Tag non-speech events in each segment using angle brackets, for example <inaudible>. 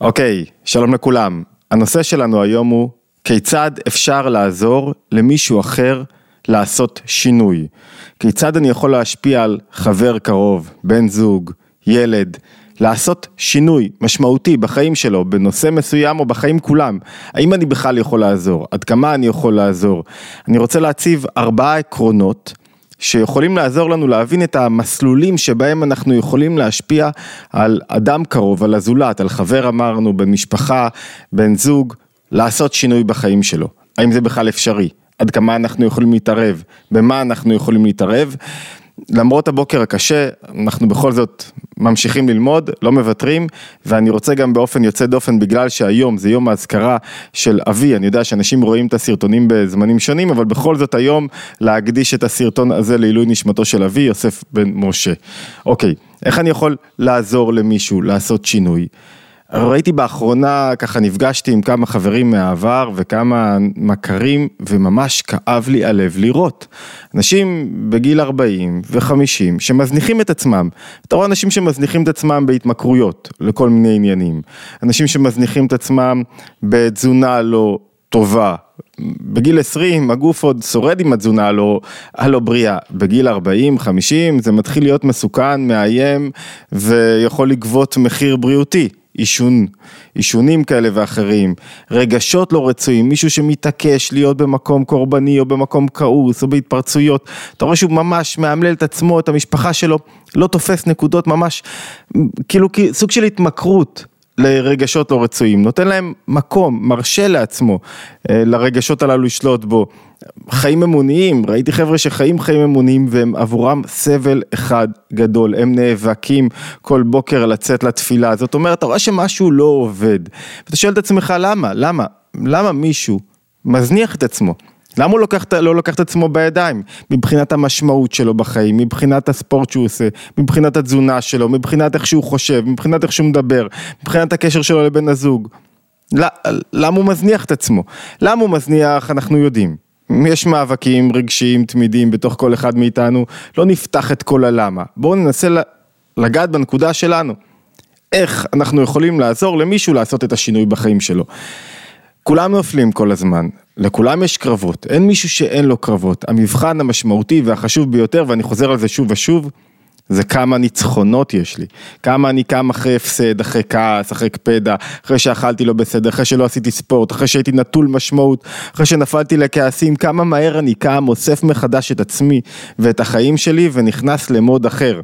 אוקיי, שלום לכולם. הנושא שלנו היום הוא כיצד אפשר לעזור למישהו אחר לעשות שינוי. כיצד אני יכול להשפיע על חבר קרוב, בן זוג, ילד, לעשות שינוי משמעותי בחיים שלו, בנושא מסוים או בחיים כולם. האם אני בכלל יכול לעזור? עד כמה אני יכול לעזור? אני רוצה להציב ארבעה עקרונות. שיכולים לעזור לנו להבין את המסלולים שבהם אנחנו יכולים להשפיע על אדם קרוב, על הזולת, על חבר אמרנו, בן משפחה, בן זוג, לעשות שינוי בחיים שלו. האם זה בכלל אפשרי? עד כמה אנחנו יכולים להתערב? במה אנחנו יכולים להתערב? למרות הבוקר הקשה, אנחנו בכל זאת ממשיכים ללמוד, לא מוותרים, ואני רוצה גם באופן יוצא דופן, בגלל שהיום זה יום האזכרה של אבי, אני יודע שאנשים רואים את הסרטונים בזמנים שונים, אבל בכל זאת היום להקדיש את הסרטון הזה לעילוי נשמתו של אבי, יוסף בן משה. אוקיי, איך אני יכול לעזור למישהו לעשות שינוי? ראיתי באחרונה, ככה נפגשתי עם כמה חברים מהעבר וכמה מכרים, וממש כאב לי הלב לראות. אנשים בגיל 40 ו-50 שמזניחים את עצמם. אתה רואה אנשים שמזניחים את עצמם בהתמכרויות לכל מיני עניינים. אנשים שמזניחים את עצמם בתזונה לא טובה. בגיל 20 הגוף עוד שורד עם התזונה הלא, הלא בריאה, בגיל 40-50 זה מתחיל להיות מסוכן, מאיים ויכול לגבות מחיר בריאותי. עישון, עישונים כאלה ואחרים, רגשות לא רצויים, מישהו שמתעקש להיות במקום קורבני או במקום כעוס או בהתפרצויות, אתה רואה שהוא ממש מאמלל את עצמו, את המשפחה שלו, לא תופס נקודות ממש, כאילו סוג של התמכרות. לרגשות לא רצויים, נותן להם מקום, מרשה לעצמו אה, לרגשות הללו לשלוט בו. חיים אמוניים, ראיתי חבר'ה שחיים חיים אמוניים והם עבורם סבל אחד גדול, הם נאבקים כל בוקר לצאת לתפילה, זאת אומרת, אתה רואה שמשהו לא עובד, ואתה שואל את עצמך למה, למה, למה מישהו מזניח את עצמו? למה הוא לוקח, לא לוקח את עצמו בידיים? מבחינת המשמעות שלו בחיים, מבחינת הספורט שהוא עושה, מבחינת התזונה שלו, מבחינת איך שהוא חושב, מבחינת איך שהוא מדבר, מבחינת הקשר שלו לבן הזוג. למה הוא מזניח את עצמו? למה הוא מזניח, אנחנו יודעים. יש מאבקים רגשיים תמידיים בתוך כל אחד מאיתנו, לא נפתח את כל הלמה. בואו ננסה לגעת בנקודה שלנו. איך אנחנו יכולים לעזור למישהו לעשות את השינוי בחיים שלו. כולם נופלים כל הזמן, לכולם יש קרבות, אין מישהו שאין לו קרבות. המבחן המשמעותי והחשוב ביותר, ואני חוזר על זה שוב ושוב, זה כמה ניצחונות יש לי, כמה אני קם אחרי הפסד, אחרי כעס, אחרי קפדה, אחרי שאכלתי לא בסדר, אחרי שלא עשיתי ספורט, אחרי שהייתי נטול משמעות, אחרי שנפלתי לכעסים, כמה מהר אני קם, אוסף מחדש את עצמי ואת החיים שלי ונכנס ל mode אחר,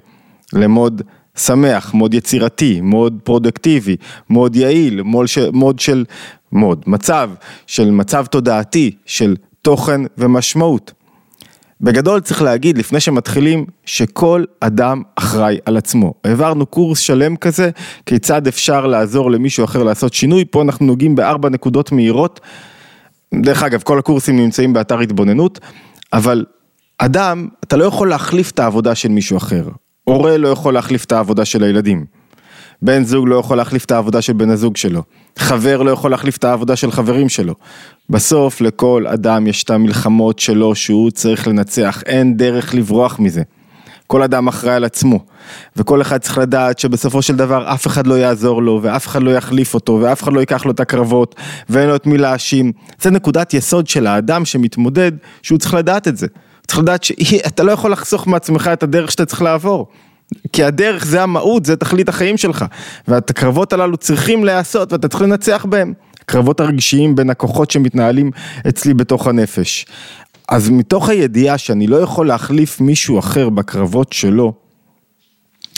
ל mode שמח, mode יצירתי, mode פרודקטיבי, mode יעיל, mode של, mode של, mode, מצב של מצב תודעתי, של תוכן ומשמעות. בגדול צריך להגיד לפני שמתחילים שכל אדם אחראי על עצמו. העברנו קורס שלם כזה, כיצד אפשר לעזור למישהו אחר לעשות שינוי, פה אנחנו נוגעים בארבע נקודות מהירות. דרך אגב, כל הקורסים נמצאים באתר התבוננות, אבל אדם, אתה לא יכול להחליף את העבודה של מישהו אחר. הורה לא יכול להחליף את העבודה של הילדים. בן זוג לא יכול להחליף את העבודה של בן הזוג שלו. חבר לא יכול להחליף את העבודה של חברים שלו. בסוף לכל אדם יש את המלחמות שלו שהוא צריך לנצח, אין דרך לברוח מזה. כל אדם אחראי על עצמו, וכל אחד צריך לדעת שבסופו של דבר אף אחד לא יעזור לו, ואף אחד לא יחליף אותו, ואף אחד לא ייקח לו את הקרבות, ואין לו את מי להאשים. זה נקודת יסוד של האדם שמתמודד, שהוא צריך לדעת את זה. צריך לדעת שאתה לא יכול לחסוך מעצמך את הדרך שאתה צריך לעבור. כי הדרך זה המהות, זה תכלית החיים שלך. ואת הקרבות הללו צריכים להיעשות ואתה צריך לנצח בהם. הקרבות הרגשיים בין הכוחות שמתנהלים אצלי בתוך הנפש. אז מתוך הידיעה שאני לא יכול להחליף מישהו אחר בקרבות שלו,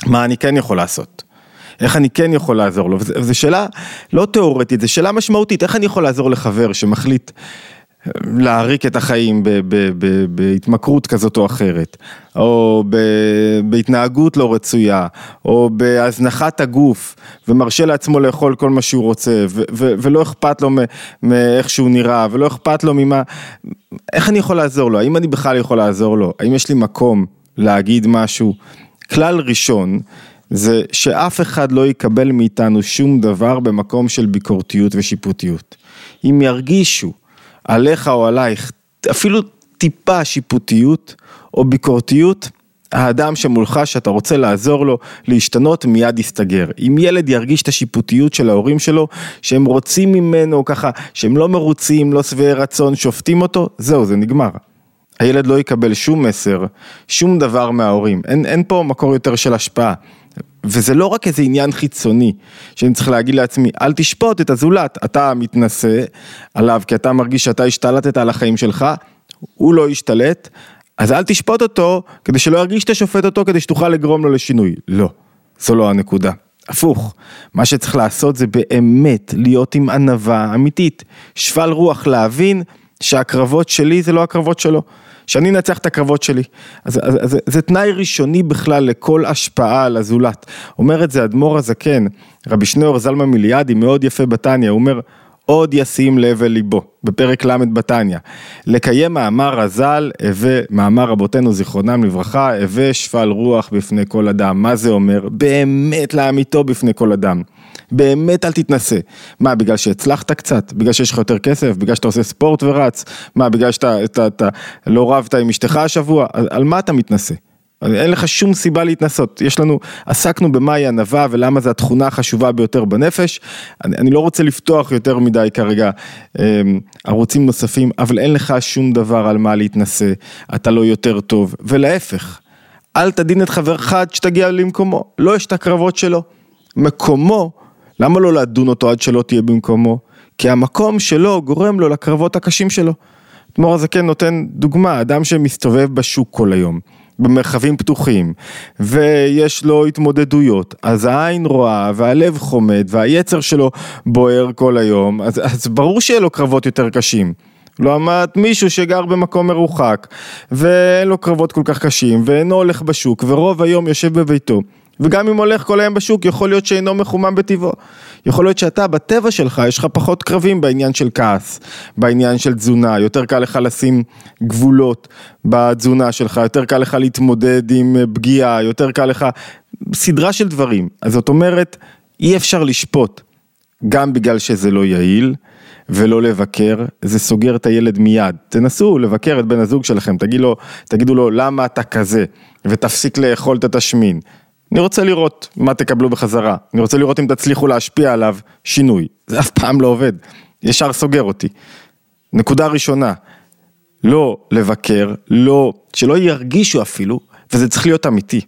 מה אני כן יכול לעשות? איך אני כן יכול לעזור לו? וזו שאלה לא תיאורטית, זו שאלה משמעותית, איך אני יכול לעזור לחבר שמחליט להעריק את החיים בהתמכרות כזאת או אחרת, או בהתנהגות לא רצויה, או בהזנחת הגוף, ומרשה לעצמו לאכול כל מה שהוא רוצה, ולא אכפת לו מאיך שהוא נראה, ולא אכפת לו ממה, איך אני יכול לעזור לו? האם אני בכלל יכול לעזור לו? האם יש לי מקום להגיד משהו? כלל ראשון, זה שאף אחד לא יקבל מאיתנו שום דבר במקום של ביקורתיות ושיפוטיות. אם ירגישו עליך או עלייך, אפילו טיפה שיפוטיות או ביקורתיות, האדם שמולך שאתה רוצה לעזור לו להשתנות מיד יסתגר. אם ילד ירגיש את השיפוטיות של ההורים שלו, שהם רוצים ממנו ככה, שהם לא מרוצים, לא שבעי רצון, שופטים אותו, זהו, זה נגמר. הילד לא יקבל שום מסר, שום דבר מההורים, אין, אין פה מקור יותר של השפעה. וזה לא רק איזה עניין חיצוני, שאני צריך להגיד לעצמי, אל תשפוט את הזולת, אתה מתנשא עליו כי אתה מרגיש שאתה השתלטת על החיים שלך, הוא לא ישתלט, אז אל תשפוט אותו כדי שלא ירגיש שאתה שופט אותו כדי שתוכל לגרום לו לשינוי. לא, זו לא הנקודה. הפוך, מה שצריך לעשות זה באמת להיות עם ענווה אמיתית, שפל רוח להבין שהקרבות שלי זה לא הקרבות שלו. שאני אנצח את הקרבות שלי. אז, אז, אז זה תנאי ראשוני בכלל לכל השפעה על הזולת. אומר את זה אדמו"ר הזקן, רבי שניאור זלמה מיליאדי, מאוד יפה בתניא, הוא אומר, עוד ישים לב אל ליבו, בפרק ל' בתניא. לקיים מאמר הז"ל, הווה, מאמר רבותינו זיכרונם לברכה, הווה שפל רוח בפני כל אדם. מה זה אומר? באמת לאמיתו בפני כל אדם. באמת אל תתנסה. מה, בגלל שהצלחת קצת? בגלל שיש לך יותר כסף? בגלל שאתה עושה ספורט ורץ? מה, בגלל שאתה אתה, אתה, לא רבת עם אשתך השבוע? על מה אתה מתנסה? אין לך שום סיבה להתנסות, יש לנו, עסקנו במהי ענווה ולמה זו התכונה החשובה ביותר בנפש, אני, אני לא רוצה לפתוח יותר מדי כרגע אה, ערוצים נוספים, אבל אין לך שום דבר על מה להתנסה, אתה לא יותר טוב, ולהפך, אל תדין את חברך עד שתגיע למקומו, לא יש את הקרבות שלו, מקומו, למה לא לדון אותו עד שלא תהיה במקומו? כי המקום שלו גורם לו לקרבות הקשים שלו. אדמו"ר הזקן נותן דוגמה, אדם שמסתובב בשוק כל היום. במרחבים פתוחים, ויש לו התמודדויות, אז העין רואה, והלב חומד, והיצר שלו בוער כל היום, אז, אז ברור שיהיה לו קרבות יותר קשים. לעומת מישהו שגר במקום מרוחק, ואין לו קרבות כל כך קשים, ואינו הולך בשוק, ורוב היום יושב בביתו. וגם אם הולך כל היום בשוק, יכול להיות שאינו מחומם בטבעו. יכול להיות שאתה, בטבע שלך, יש לך פחות קרבים בעניין של כעס, בעניין של תזונה, יותר קל לך לשים גבולות בתזונה שלך, יותר קל לך להתמודד עם פגיעה, יותר קל לך, סדרה של דברים. אז זאת אומרת, אי אפשר לשפוט, גם בגלל שזה לא יעיל. ולא לבקר, זה סוגר את הילד מיד. תנסו לבקר את בן הזוג שלכם, תגיד לו, תגידו לו למה אתה כזה, ותפסיק לאכול את התשמין. אני רוצה לראות מה תקבלו בחזרה, אני רוצה לראות אם תצליחו להשפיע עליו שינוי, זה אף פעם לא עובד, ישר סוגר אותי. נקודה ראשונה, לא לבקר, לא, שלא ירגישו אפילו, וזה צריך להיות אמיתי.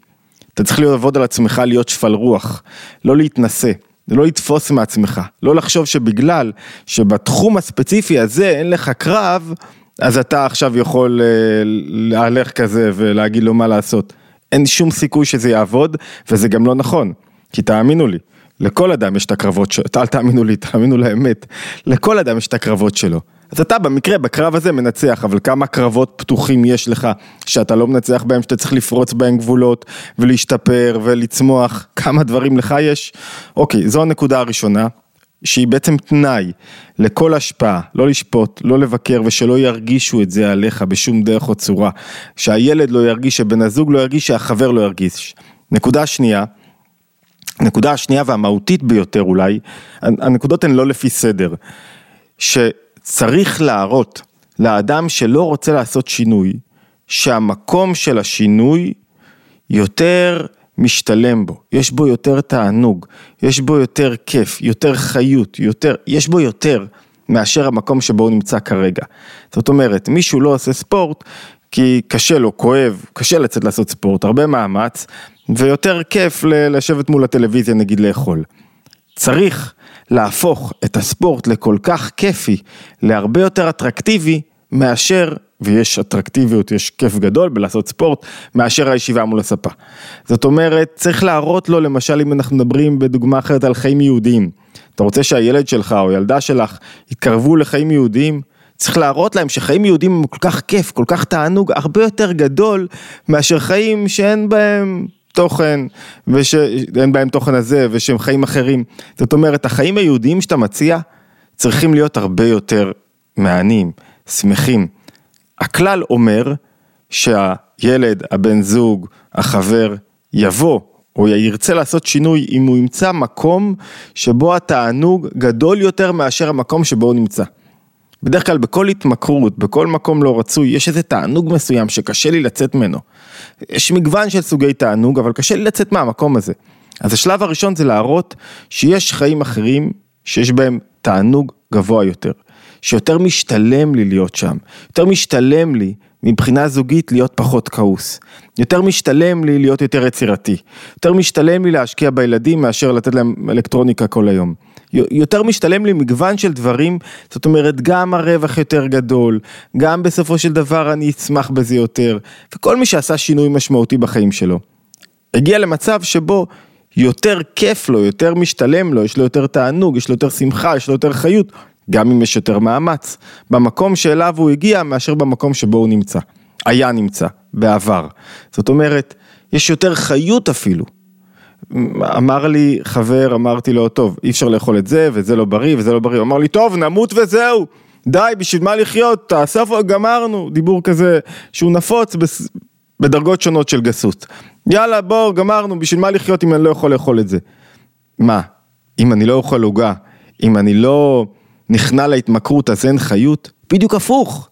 אתה צריך לעבוד על עצמך להיות שפל רוח, לא להתנשא, לא לתפוס מעצמך, לא לחשוב שבגלל שבתחום הספציפי הזה אין לך קרב, אז אתה עכשיו יכול אה, להלך כזה ולהגיד לו מה לעשות. אין שום סיכוי שזה יעבוד, וזה גם לא נכון, כי תאמינו לי, לכל אדם יש את הקרבות שלו, אל תאמינו לי, תאמינו לאמת, לכל אדם יש את הקרבות שלו. אז אתה במקרה, בקרב הזה מנצח, אבל כמה קרבות פתוחים יש לך שאתה לא מנצח בהם, שאתה צריך לפרוץ בהם גבולות ולהשתפר ולצמוח, כמה דברים לך יש? אוקיי, זו הנקודה הראשונה. שהיא בעצם תנאי לכל השפעה, לא לשפוט, לא לבקר ושלא ירגישו את זה עליך בשום דרך או צורה. שהילד לא ירגיש, שבן הזוג לא ירגיש, שהחבר לא ירגיש. נקודה שנייה, נקודה השנייה והמהותית ביותר אולי, הנקודות הן לא לפי סדר, שצריך להראות לאדם שלא רוצה לעשות שינוי, שהמקום של השינוי יותר משתלם בו, יש בו יותר תענוג, יש בו יותר כיף, יותר חיות, יותר, יש בו יותר מאשר המקום שבו הוא נמצא כרגע. זאת אומרת, מישהו לא עושה ספורט כי קשה לו, כואב, קשה לצאת לעשות ספורט, הרבה מאמץ, ויותר כיף לשבת מול הטלוויזיה נגיד לאכול. צריך להפוך את הספורט לכל כך כיפי, להרבה יותר אטרקטיבי, מאשר ויש אטרקטיביות, יש כיף גדול בלעשות ספורט, מאשר הישיבה מול הספה. זאת אומרת, צריך להראות לו, למשל אם אנחנו מדברים בדוגמה אחרת על חיים יהודיים, אתה רוצה שהילד שלך או ילדה שלך יתקרבו לחיים יהודיים, צריך להראות להם שחיים יהודיים הם כל כך כיף, כל כך תענוג, הרבה יותר גדול מאשר חיים שאין בהם תוכן, ושאין בהם תוכן הזה, ושהם חיים אחרים. זאת אומרת, החיים היהודיים שאתה מציע, צריכים להיות הרבה יותר מהנים, שמחים. הכלל אומר שהילד, הבן זוג, החבר, יבוא או ירצה לעשות שינוי אם הוא ימצא מקום שבו התענוג גדול יותר מאשר המקום שבו הוא נמצא. בדרך כלל בכל התמכרות, בכל מקום לא רצוי, יש איזה תענוג מסוים שקשה לי לצאת ממנו. יש מגוון של סוגי תענוג, אבל קשה לי לצאת מהמקום הזה. אז השלב הראשון זה להראות שיש חיים אחרים שיש בהם תענוג גבוה יותר. שיותר משתלם לי להיות שם, יותר משתלם לי מבחינה זוגית להיות פחות כעוס, יותר משתלם לי להיות יותר יצירתי, יותר משתלם לי להשקיע בילדים מאשר לתת להם אלקטרוניקה כל היום. יותר משתלם לי מגוון של דברים, זאת אומרת גם הרווח יותר גדול, גם בסופו של דבר אני אשמח בזה יותר, וכל מי שעשה שינוי משמעותי בחיים שלו. הגיע למצב שבו יותר כיף לו, יותר משתלם לו, יש לו יותר תענוג, יש לו יותר שמחה, יש לו יותר חיות, גם אם יש יותר מאמץ, במקום שאליו הוא הגיע מאשר במקום שבו הוא נמצא, היה נמצא, בעבר. זאת אומרת, יש יותר חיות אפילו. אמר לי חבר, אמרתי לו, טוב, אי אפשר לאכול את זה, וזה לא בריא, וזה לא בריא, הוא אמר לי, טוב, נמות וזהו, די, בשביל מה לחיות, תאסף, גמרנו, דיבור כזה שהוא נפוץ בדרגות שונות של גסות. יאללה, בוא, גמרנו, בשביל מה לחיות אם אני לא יכול לאכול את זה? מה, אם אני לא אוכל עוגה, אם אני לא נכנע להתמכרות אז אין חיות? בדיוק הפוך.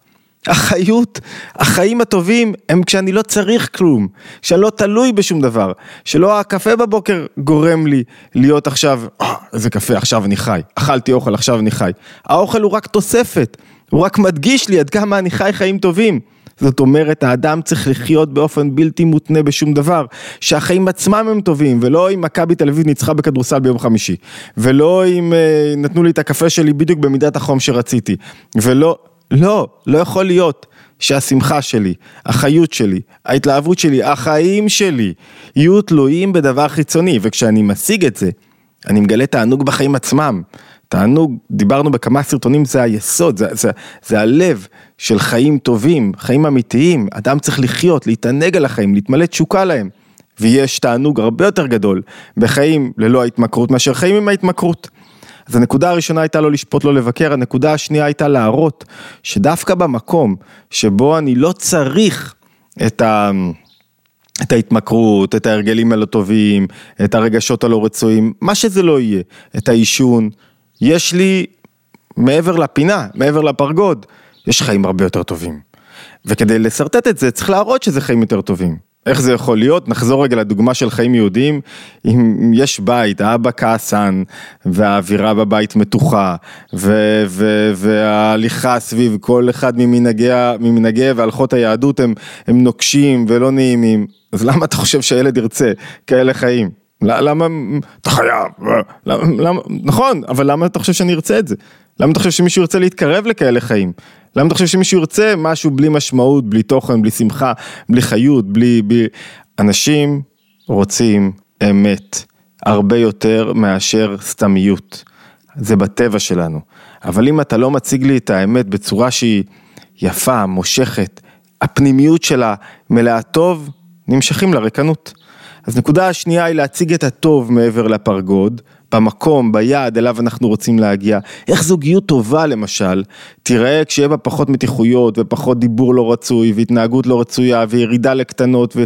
החיות, החיים הטובים הם כשאני לא צריך כלום, כשאני לא תלוי בשום דבר, שלא הקפה בבוקר גורם לי להיות עכשיו, אה, איזה קפה, עכשיו אני חי, אכלתי אוכל, עכשיו אני חי. האוכל הוא רק תוספת, הוא רק מדגיש לי עד כמה אני חי חיים טובים. זאת אומרת, האדם צריך לחיות באופן בלתי מותנה בשום דבר, שהחיים עצמם הם טובים, ולא אם מכבי תל אביב ניצחה בכדורסל ביום חמישי, ולא אם אה, נתנו לי את הקפה שלי בדיוק במידת החום שרציתי, ולא, לא, לא יכול להיות שהשמחה שלי, החיות שלי, ההתלהבות שלי, החיים שלי, יהיו תלויים בדבר חיצוני, וכשאני משיג את זה, אני מגלה תענוג בחיים עצמם. תענוג, דיברנו בכמה סרטונים, זה היסוד, זה, זה, זה הלב של חיים טובים, חיים אמיתיים, אדם צריך לחיות, להתענג על החיים, להתמלא תשוקה להם. ויש תענוג הרבה יותר גדול בחיים ללא ההתמכרות מאשר חיים עם ההתמכרות. אז הנקודה הראשונה הייתה לא לשפוט, לא לבקר, הנקודה השנייה הייתה להראות שדווקא במקום שבו אני לא צריך את ה... את ההתמכרות, את ההרגלים הלא טובים, את הרגשות הלא רצויים, מה שזה לא יהיה, את העישון, יש לי מעבר לפינה, מעבר לפרגוד, יש חיים הרבה יותר טובים. וכדי לשרטט את זה, צריך להראות שזה חיים יותר טובים. איך זה יכול להיות? נחזור רגע לדוגמה של חיים יהודיים. אם יש בית, האבא כעסן, והאווירה בבית מתוחה, ו- ו- וההליכה סביב כל אחד ממנהגי, ממנהגי והלכות היהדות הם, הם נוקשים ולא נעימים, אז למה אתה חושב שהילד ירצה כאלה חיים? למה, אתה חייב, למה, למה, נכון, אבל למה אתה חושב שאני ארצה את זה? למה אתה חושב שמישהו ירצה להתקרב לכאלה חיים? למה אתה חושב שמישהו ירצה משהו בלי משמעות, בלי תוכן, בלי שמחה, בלי חיות, בלי... בלי... אנשים רוצים אמת הרבה יותר מאשר סתמיות. זה בטבע שלנו. אבל אם אתה לא מציג לי את האמת בצורה שהיא יפה, מושכת, הפנימיות שלה מלאה טוב, נמשכים לריקנות. אז נקודה השנייה היא להציג את הטוב מעבר לפרגוד, במקום, ביעד אליו אנחנו רוצים להגיע. איך זוגיות טובה למשל, תראה כשיהיה בה פחות מתיחויות ופחות דיבור לא רצוי והתנהגות לא רצויה וירידה לקטנות ו...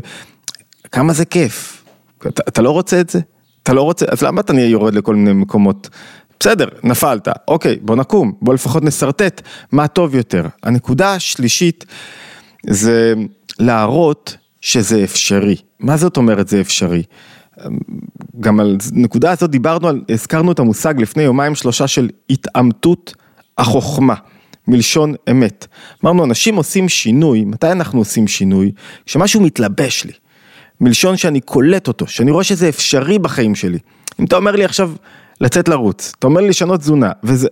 כמה זה כיף. אתה, אתה לא רוצה את זה? אתה לא רוצה, אז למה אתה נהיה יורד לכל מיני מקומות? בסדר, נפלת, אוקיי, בוא נקום, בוא לפחות נשרטט מה טוב יותר. הנקודה השלישית זה להראות שזה אפשרי. מה זאת אומרת זה אפשרי? גם על נקודה הזאת דיברנו, על, הזכרנו את המושג לפני יומיים שלושה של התעמתות החוכמה, מלשון אמת. אמרנו, אנשים עושים שינוי, מתי אנחנו עושים שינוי? כשמשהו מתלבש לי, מלשון שאני קולט אותו, שאני רואה שזה אפשרי בחיים שלי. אם אתה אומר לי עכשיו לצאת לרוץ, אתה אומר לי לשנות תזונה, וזה...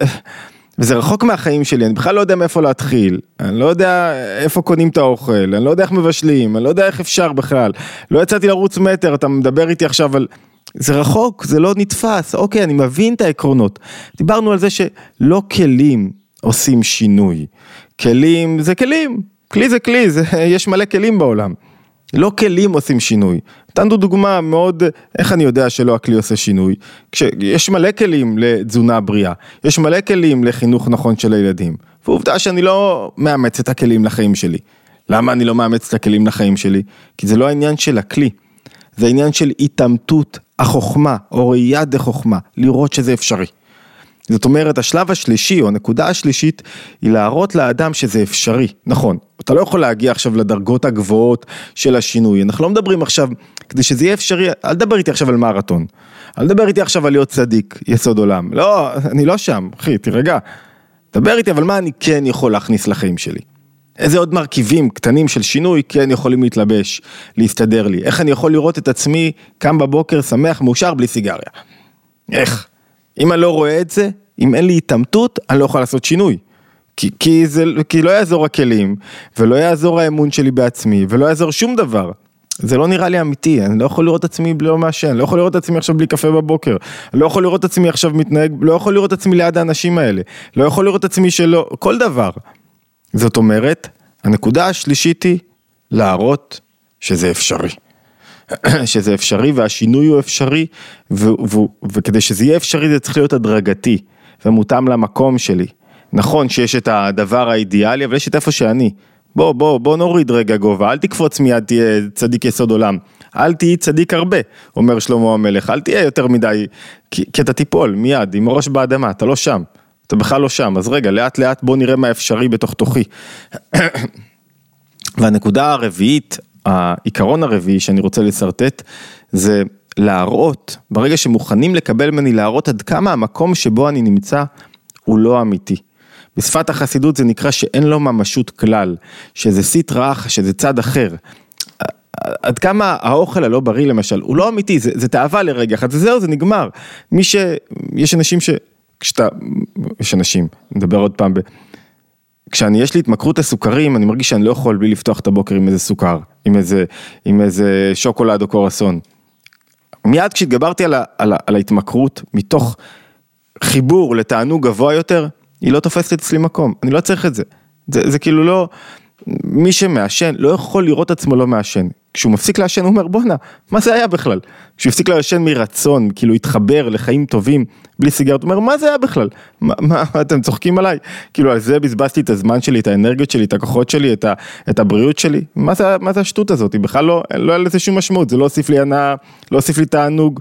וזה רחוק מהחיים שלי, אני בכלל לא יודע מאיפה להתחיל, אני לא יודע איפה קונים את האוכל, אני לא יודע איך מבשלים, אני לא יודע איך אפשר בכלל, לא יצאתי לרוץ מטר, אתה מדבר איתי עכשיו על... זה רחוק, זה לא נתפס, אוקיי, אני מבין את העקרונות. דיברנו על זה שלא כלים עושים שינוי, כלים זה כלים, כלי זה כלי, זה, יש מלא כלים בעולם. לא כלים עושים שינוי. נתנו דוגמה מאוד, איך אני יודע שלא הכלי עושה שינוי? כשיש מלא כלים לתזונה בריאה, יש מלא כלים לחינוך נכון של הילדים, ועובדה שאני לא מאמץ את הכלים לחיים שלי. למה אני לא מאמץ את הכלים לחיים שלי? כי זה לא העניין של הכלי, זה העניין של התעמתות החוכמה, או ראיית דחוכמה, לראות שזה אפשרי. זאת אומרת, השלב השלישי, או הנקודה השלישית, היא להראות לאדם שזה אפשרי. נכון, אתה לא יכול להגיע עכשיו לדרגות הגבוהות של השינוי. אנחנו לא מדברים עכשיו, כדי שזה יהיה אפשרי, אל תדבר איתי עכשיו על מרתון. אל תדבר איתי עכשיו על להיות צדיק, יסוד עולם. לא, אני לא שם, אחי, תירגע. דבר איתי, אבל מה אני כן יכול להכניס לחיים שלי? איזה עוד מרכיבים קטנים של שינוי כן יכולים להתלבש, להסתדר לי? איך אני יכול לראות את עצמי קם בבוקר שמח, מאושר, בלי סיגריה? איך? אם אני לא רואה את זה, אם אין לי התעמתות, אני לא יכול לעשות שינוי. כי, כי, זה, כי לא יעזור הכלים, ולא יעזור האמון שלי בעצמי, ולא יעזור שום דבר. זה לא נראה לי אמיתי, אני לא יכול לראות את עצמי בלי מעשן, לא יכול לראות את עצמי עכשיו בלי קפה בבוקר, לא יכול לראות את עצמי עכשיו מתנהג, לא יכול לראות את עצמי ליד האנשים האלה, לא יכול לראות את עצמי שלא, כל דבר. זאת אומרת, הנקודה השלישית היא להראות שזה אפשרי. <clears throat> שזה אפשרי והשינוי הוא אפשרי, ו- ו- וכדי שזה יהיה אפשרי זה צריך להיות הדרגתי ומותאם למקום שלי. נכון שיש את הדבר האידיאלי, אבל יש את איפה שאני. בוא, בוא, בוא נוריד רגע גובה, אל תקפוץ מיד תהיה צדיק יסוד עולם. אל תהיי צדיק הרבה, אומר שלמה המלך, אל תהיה יותר מדי, כי, כי אתה תיפול מיד, עם הראש באדמה, אתה לא שם. אתה בכלל לא שם, אז רגע, לאט לאט בוא נראה מה אפשרי בתוך תוכי. <clears throat> והנקודה הרביעית, העיקרון הרביעי שאני רוצה לשרטט, זה להראות, ברגע שמוכנים לקבל ממני להראות עד כמה המקום שבו אני נמצא הוא לא אמיתי. בשפת החסידות זה נקרא שאין לו ממשות כלל, שזה סטרא אחא, שזה צד אחר. עד כמה האוכל הלא בריא למשל, הוא לא אמיתי, זה, זה תאווה לרגע אחד, וזהו, זה נגמר. מי ש... יש אנשים ש... כשאתה... יש אנשים, נדבר עוד פעם ב... כשאני, יש לי התמכרות לסוכרים, אני מרגיש שאני לא יכול בלי לפתוח את הבוקר עם איזה סוכר, עם איזה, עם איזה שוקולד או קורסון. מיד כשהתגברתי על, ה, על, ה, על ההתמכרות, מתוך חיבור לתענוג גבוה יותר, היא לא תופסת אצלי מקום, אני לא צריך את זה. זה, זה כאילו לא, מי שמעשן לא יכול לראות עצמו לא מעשן. כשהוא מפסיק לעשן הוא אומר בואנה, מה זה היה בכלל? כשהוא הפסיק לעשן מרצון, כאילו התחבר לחיים טובים בלי סיגרת, הוא אומר מה זה היה בכלל? מה, מה אתם צוחקים עליי? כאילו על זה בזבזתי את הזמן שלי, את האנרגיות שלי, את הכוחות שלי, את, ה, את הבריאות שלי? מה זה, מה זה השטות הזאת? היא בכלל לא, לא היה לזה שום משמעות, זה לא הוסיף לי הנאה, לא הוסיף לי תענוג.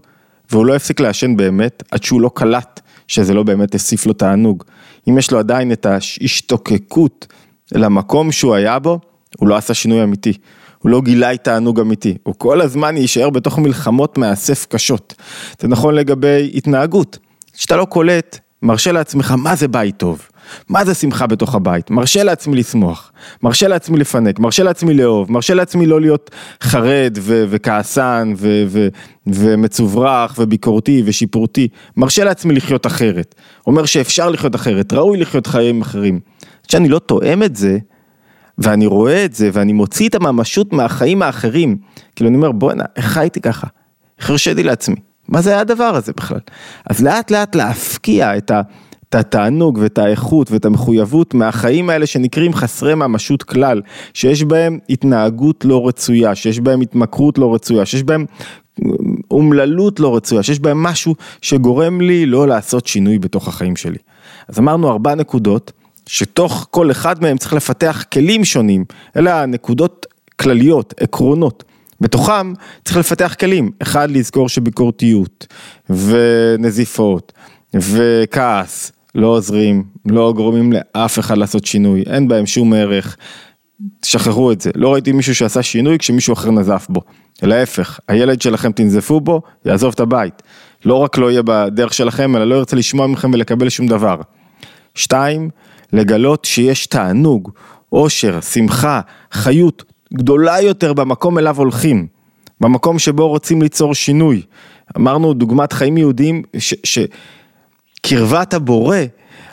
והוא לא הפסיק לעשן באמת עד שהוא לא קלט שזה לא באמת הוסיף לו תענוג. אם יש לו עדיין את ההשתוקקות למקום שהוא היה בו, הוא לא עשה שינוי אמיתי. הוא לא גילה תענוג אמיתי, הוא כל הזמן יישאר בתוך מלחמות מאסף קשות. זה נכון לגבי התנהגות, כשאתה לא קולט, מרשה לעצמך מה זה בית טוב, מה זה שמחה בתוך הבית, מרשה לעצמי לשמוח, מרשה לעצמי לפנק, מרשה לעצמי לאהוב, מרשה לעצמי לא להיות חרד ו- וכעסן ו- ו- ומצוברח וביקורתי ושיפורתי, מרשה לעצמי לחיות אחרת, אומר שאפשר לחיות אחרת, ראוי לחיות חיים אחרים. כשאני לא תואם את זה, ואני רואה את זה, ואני מוציא את הממשות מהחיים האחרים, כאילו אני אומר בואנה, איך חייתי ככה? איך הרשיתי לעצמי? מה זה היה הדבר הזה בכלל? אז לאט לאט להפקיע את התענוג ואת האיכות ואת המחויבות מהחיים האלה שנקראים חסרי ממשות כלל, שיש בהם התנהגות לא רצויה, שיש בהם התמכרות לא רצויה, שיש בהם אומללות לא רצויה, שיש בהם משהו שגורם לי לא לעשות שינוי בתוך החיים שלי. אז אמרנו ארבע נקודות, שתוך כל אחד מהם צריך לפתח כלים שונים, אלה הנקודות כלליות, עקרונות. בתוכם צריך לפתח כלים, אחד לזכור שביקורתיות ונזיפות וכעס. לא עוזרים, לא גורמים לאף אחד לעשות שינוי, אין בהם שום ערך, תשחררו את זה, לא ראיתי מישהו שעשה שינוי כשמישהו אחר נזף בו, להפך, הילד שלכם תנזפו בו, יעזוב את הבית, לא רק לא יהיה בדרך שלכם, אלא לא ירצה לשמוע מכם ולקבל שום דבר. שתיים, לגלות שיש תענוג, אושר, שמחה, חיות גדולה יותר במקום אליו הולכים, במקום שבו רוצים ליצור שינוי. אמרנו דוגמת חיים יהודיים שקרבת הבורא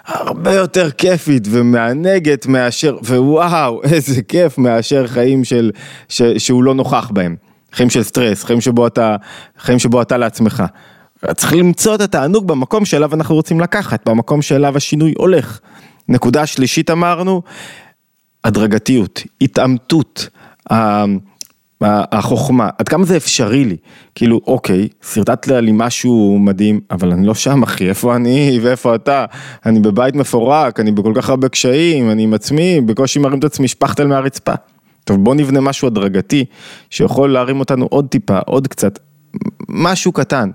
הרבה יותר כיפית ומענגת מאשר, ווואו <laughs> איזה כיף מאשר חיים של, ש, שהוא לא נוכח בהם. חיים של סטרס, חיים שבו אתה, חיים שבו אתה לעצמך. צריך למצוא את התענוג במקום שאליו אנחנו רוצים לקחת, במקום שאליו השינוי הולך. נקודה שלישית אמרנו, הדרגתיות, התעמתות, החוכמה, עד כמה זה אפשרי לי, כאילו אוקיי, שרטטת לי משהו מדהים, אבל אני לא שם אחי, איפה אני ואיפה אתה, אני בבית מפורק, אני בכל כך הרבה קשיים, אני עם עצמי, בקושי מרים את עצמי שפכטל מהרצפה. טוב בוא נבנה משהו הדרגתי, שיכול להרים אותנו עוד טיפה, עוד קצת, משהו קטן.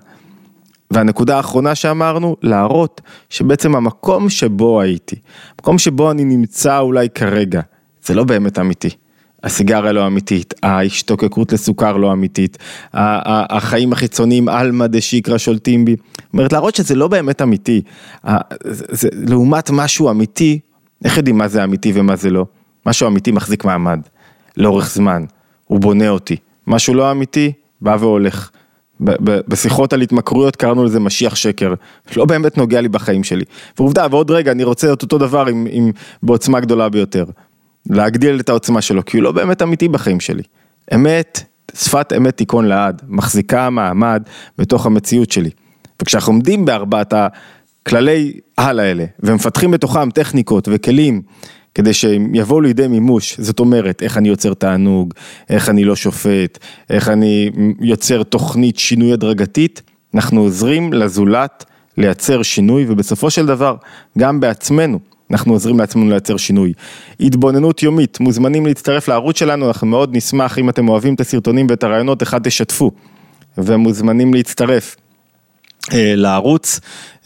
והנקודה האחרונה שאמרנו, להראות שבעצם המקום שבו הייתי, מקום שבו אני נמצא אולי כרגע, זה לא באמת אמיתי. הסיגריה לא אמיתית, ההשתוקקות לסוכר לא אמיתית, החיים החיצוניים עלמא דשיקרא שולטים בי. זאת אומרת, להראות שזה לא באמת אמיתי. זה, לעומת משהו אמיתי, איך יודעים מה זה אמיתי ומה זה לא? משהו אמיתי מחזיק מעמד, לאורך זמן, הוא בונה אותי. משהו לא אמיתי, בא והולך. בשיחות על התמכרויות קראנו לזה משיח שקר, לא באמת נוגע לי בחיים שלי. ועובדה, ועוד רגע אני רוצה את אותו דבר עם, עם, בעוצמה גדולה ביותר. להגדיל את העוצמה שלו, כי הוא לא באמת אמיתי בחיים שלי. אמת, שפת אמת תיכון לעד, מחזיקה מעמד בתוך המציאות שלי. וכשאנחנו עומדים בארבעת הכללי על האלה, ומפתחים בתוכם טכניקות וכלים, כדי שהם יבואו לידי מימוש, זאת אומרת, איך אני יוצר תענוג, איך אני לא שופט, איך אני יוצר תוכנית שינוי הדרגתית, אנחנו עוזרים לזולת לייצר שינוי, ובסופו של דבר, גם בעצמנו. אנחנו עוזרים לעצמנו לייצר שינוי. התבוננות יומית, מוזמנים להצטרף לערוץ שלנו, אנחנו מאוד נשמח אם אתם אוהבים את הסרטונים ואת הרעיונות, אחד תשתפו, ומוזמנים להצטרף. אה, לערוץ,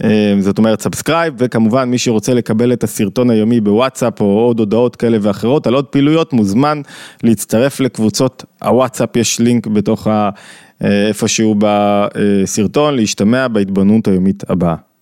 אה, זאת אומרת subscribe, וכמובן מי שרוצה לקבל את הסרטון היומי בוואטסאפ או עוד הודעות כאלה ואחרות על עוד פעילויות, מוזמן להצטרף לקבוצות הוואטסאפ, יש לינק בתוך. אה, איפשהו בסרטון, להשתמע בהתבוננות היומית הבאה.